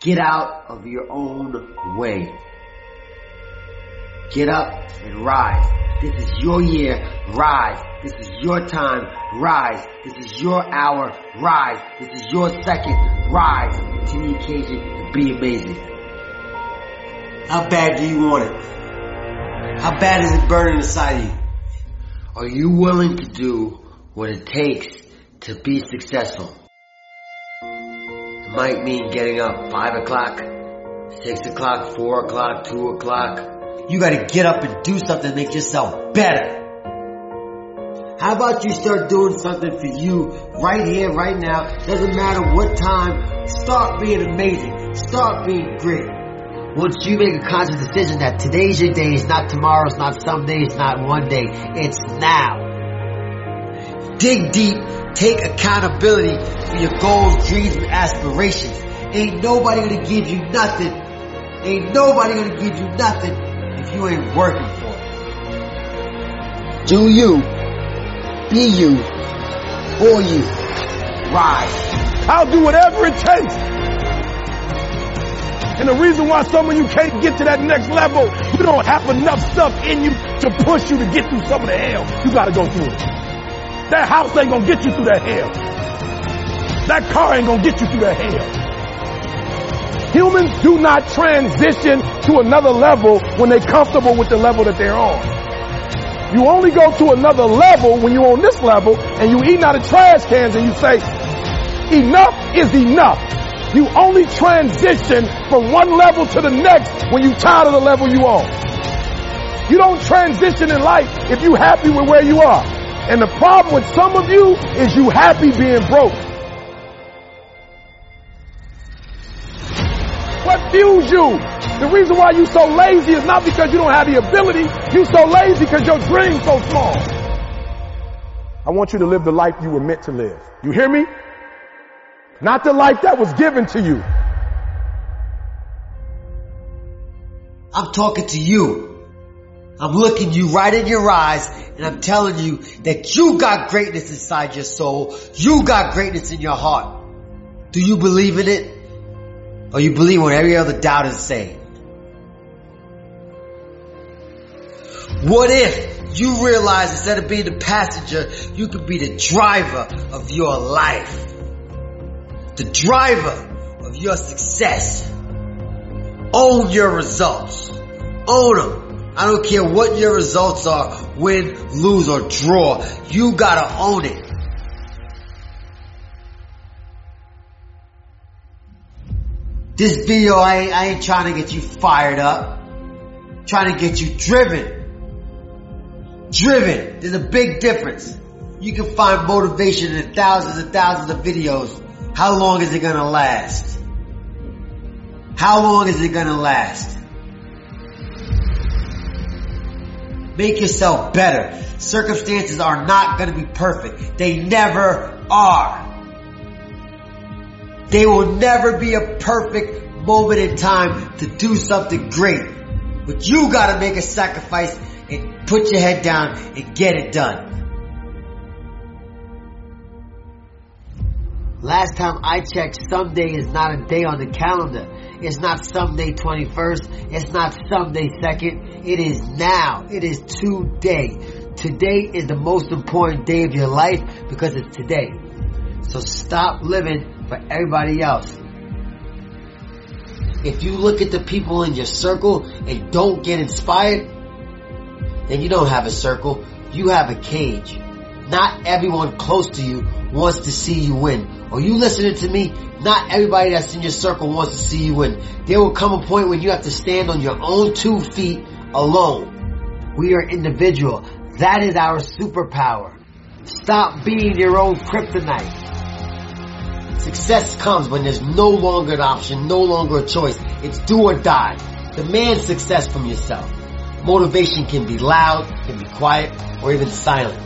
Get out of your own way. Get up and rise. This is your year. Rise. This is your time. Rise. This is your hour. Rise. This is your second. Rise to the occasion and be amazing. How bad do you want it? How bad is it burning inside you? Are you willing to do what it takes to be successful? Might mean getting up 5 o'clock, 6 o'clock, 4 o'clock, 2 o'clock. You gotta get up and do something to make yourself better. How about you start doing something for you right here, right now? Doesn't matter what time. Start being amazing. Start being great. Once you make a conscious decision that today's your day, it's not tomorrow's, not someday, it's not one day, it's now. Dig deep, take accountability for your goals, dreams, and aspirations. Ain't nobody gonna give you nothing. Ain't nobody gonna give you nothing if you ain't working for it. Do you, be you, for you, rise. I'll do whatever it takes. And the reason why some of you can't get to that next level, you don't have enough stuff in you to push you to get through some of the hell you gotta go through. That house ain't gonna get you through that hell. That car ain't gonna get you through that hell. Humans do not transition to another level when they're comfortable with the level that they're on. You only go to another level when you're on this level and you eating out of trash cans and you say, enough is enough. You only transition from one level to the next when you're tired of the level you're on. You don't transition in life if you're happy with where you are. And the problem with some of you is you happy being broke. What fuels you? The reason why you so lazy is not because you don't have the ability. You so lazy because your dream's so small. I want you to live the life you were meant to live. You hear me? Not the life that was given to you. I'm talking to you. I'm looking you right in your eyes and I'm telling you that you got greatness inside your soul. You got greatness in your heart. Do you believe in it? Or you believe what every other doubt is saying? What if you realize instead of being the passenger, you could be the driver of your life? The driver of your success. Own your results. Own them. I don't care what your results are, win, lose, or draw. You gotta own it. This video, I ain't, I ain't trying to get you fired up. I'm trying to get you driven. Driven. There's a big difference. You can find motivation in thousands and thousands of videos. How long is it gonna last? How long is it gonna last? Make yourself better. Circumstances are not gonna be perfect. They never are. They will never be a perfect moment in time to do something great. But you gotta make a sacrifice and put your head down and get it done. Last time I checked, someday is not a day on the calendar. It's not someday 21st. It's not someday 2nd. It is now. It is today. Today is the most important day of your life because it's today. So stop living for everybody else. If you look at the people in your circle and don't get inspired, then you don't have a circle. You have a cage. Not everyone close to you wants to see you win. Are you listening to me? Not everybody that's in your circle wants to see you win. There will come a point when you have to stand on your own two feet alone. We are individual. That is our superpower. Stop being your own kryptonite. Success comes when there's no longer an option, no longer a choice. It's do or die. Demand success from yourself. Motivation can be loud, can be quiet, or even silent.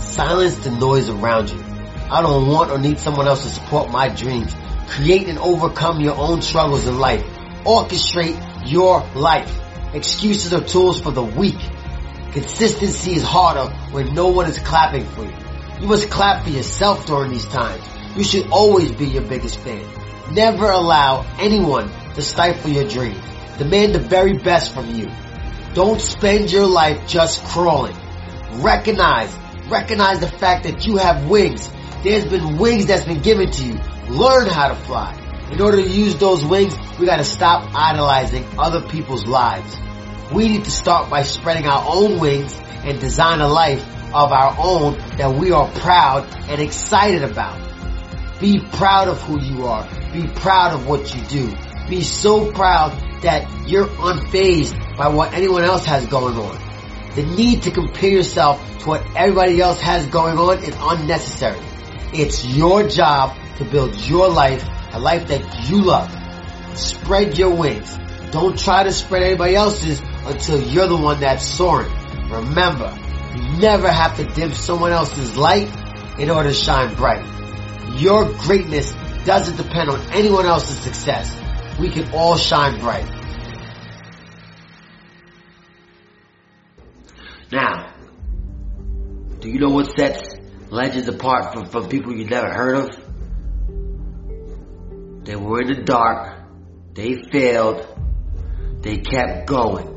Silence the noise around you. I don't want or need someone else to support my dreams. Create and overcome your own struggles in life. Orchestrate your life. Excuses are tools for the weak. Consistency is harder when no one is clapping for you. You must clap for yourself during these times. You should always be your biggest fan. Never allow anyone to stifle your dreams. Demand the very best from you. Don't spend your life just crawling. Recognize, recognize the fact that you have wings. There's been wings that's been given to you. Learn how to fly. In order to use those wings, we gotta stop idolizing other people's lives. We need to start by spreading our own wings and design a life of our own that we are proud and excited about. Be proud of who you are. Be proud of what you do. Be so proud that you're unfazed by what anyone else has going on. The need to compare yourself to what everybody else has going on is unnecessary. It's your job to build your life, a life that you love. Spread your wings. Don't try to spread anybody else's until you're the one that's soaring. Remember, you never have to dim someone else's light in order to shine bright. Your greatness doesn't depend on anyone else's success. We can all shine bright. Now, do you know what sets legends apart from, from people you never heard of? They were in the dark. They failed. They kept going.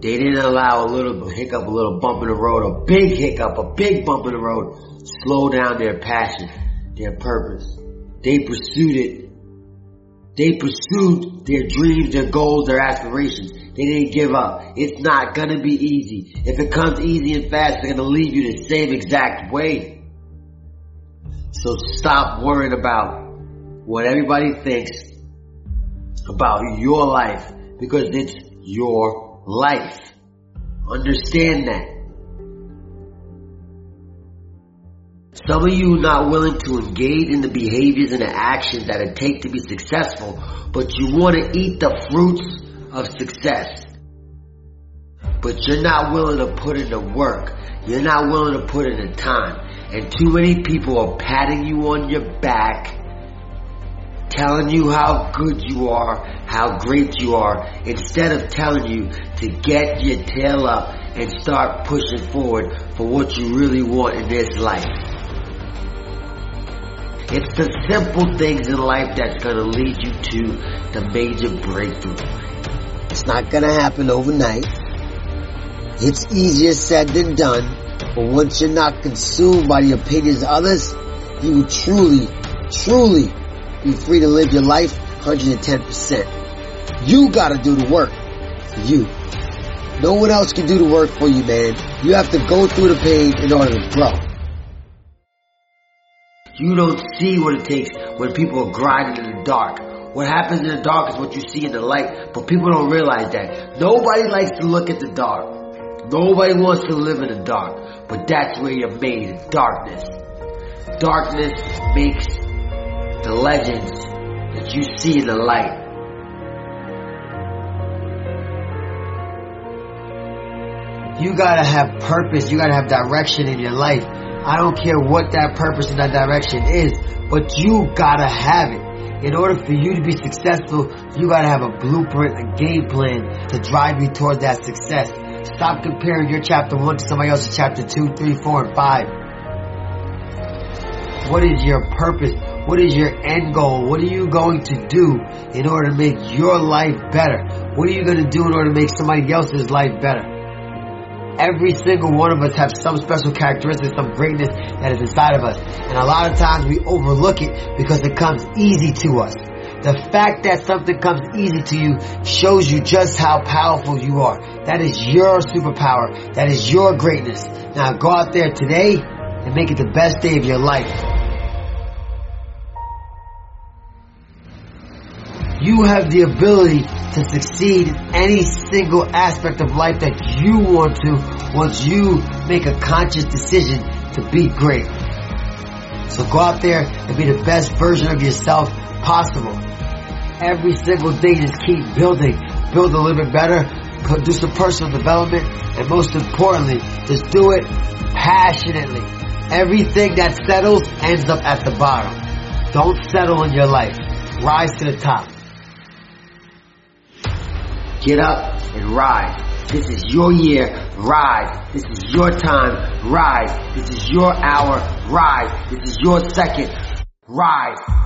They didn't allow a little hiccup, a little bump in the road, a big hiccup, a big bump in the road, slow down their passion, their purpose. They pursued it. They pursued their dreams, their goals, their aspirations. They didn't give up. It's not gonna be easy. If it comes easy and fast, they're gonna leave you the same exact way. So stop worrying about what everybody thinks about your life because it's your life. Understand that. Some of you are not willing to engage in the behaviors and the actions that it takes to be successful, but you want to eat the fruits of success. But you're not willing to put in the work. You're not willing to put in the time. And too many people are patting you on your back telling you how good you are, how great you are, instead of telling you to get your tail up and start pushing forward for what you really want in this life. It's the simple things in life that's gonna lead you to the major breakthrough. Not gonna happen overnight. It's easier said than done, but once you're not consumed by the opinions of others, you will truly, truly be free to live your life 110%. You gotta do the work for you. No one else can do the work for you, man. You have to go through the pain in order to grow. You don't see what it takes when people are grinding in the dark. What happens in the dark is what you see in the light, but people don't realize that. Nobody likes to look at the dark. Nobody wants to live in the dark, but that's where you're made, darkness. Darkness makes the legends that you see in the light. You gotta have purpose, you gotta have direction in your life. I don't care what that purpose and that direction is, but you gotta have it. In order for you to be successful, you gotta have a blueprint, a game plan to drive you towards that success. Stop comparing your chapter 1 to somebody else's chapter 2, 3, 4, and 5. What is your purpose? What is your end goal? What are you going to do in order to make your life better? What are you going to do in order to make somebody else's life better? Every single one of us have some special characteristics, some greatness that is inside of us. And a lot of times we overlook it because it comes easy to us. The fact that something comes easy to you shows you just how powerful you are. That is your superpower. That is your greatness. Now go out there today and make it the best day of your life. You have the ability to succeed in any single aspect of life that you want to once you make a conscious decision to be great. So go out there and be the best version of yourself possible. Every single day just keep building, build a little bit better, do some personal development, and most importantly, just do it passionately. Everything that settles ends up at the bottom. Don't settle in your life. Rise to the top. Get up and rise. This is your year. Rise. This is your time. Rise. This is your hour. Rise. This is your second. rise.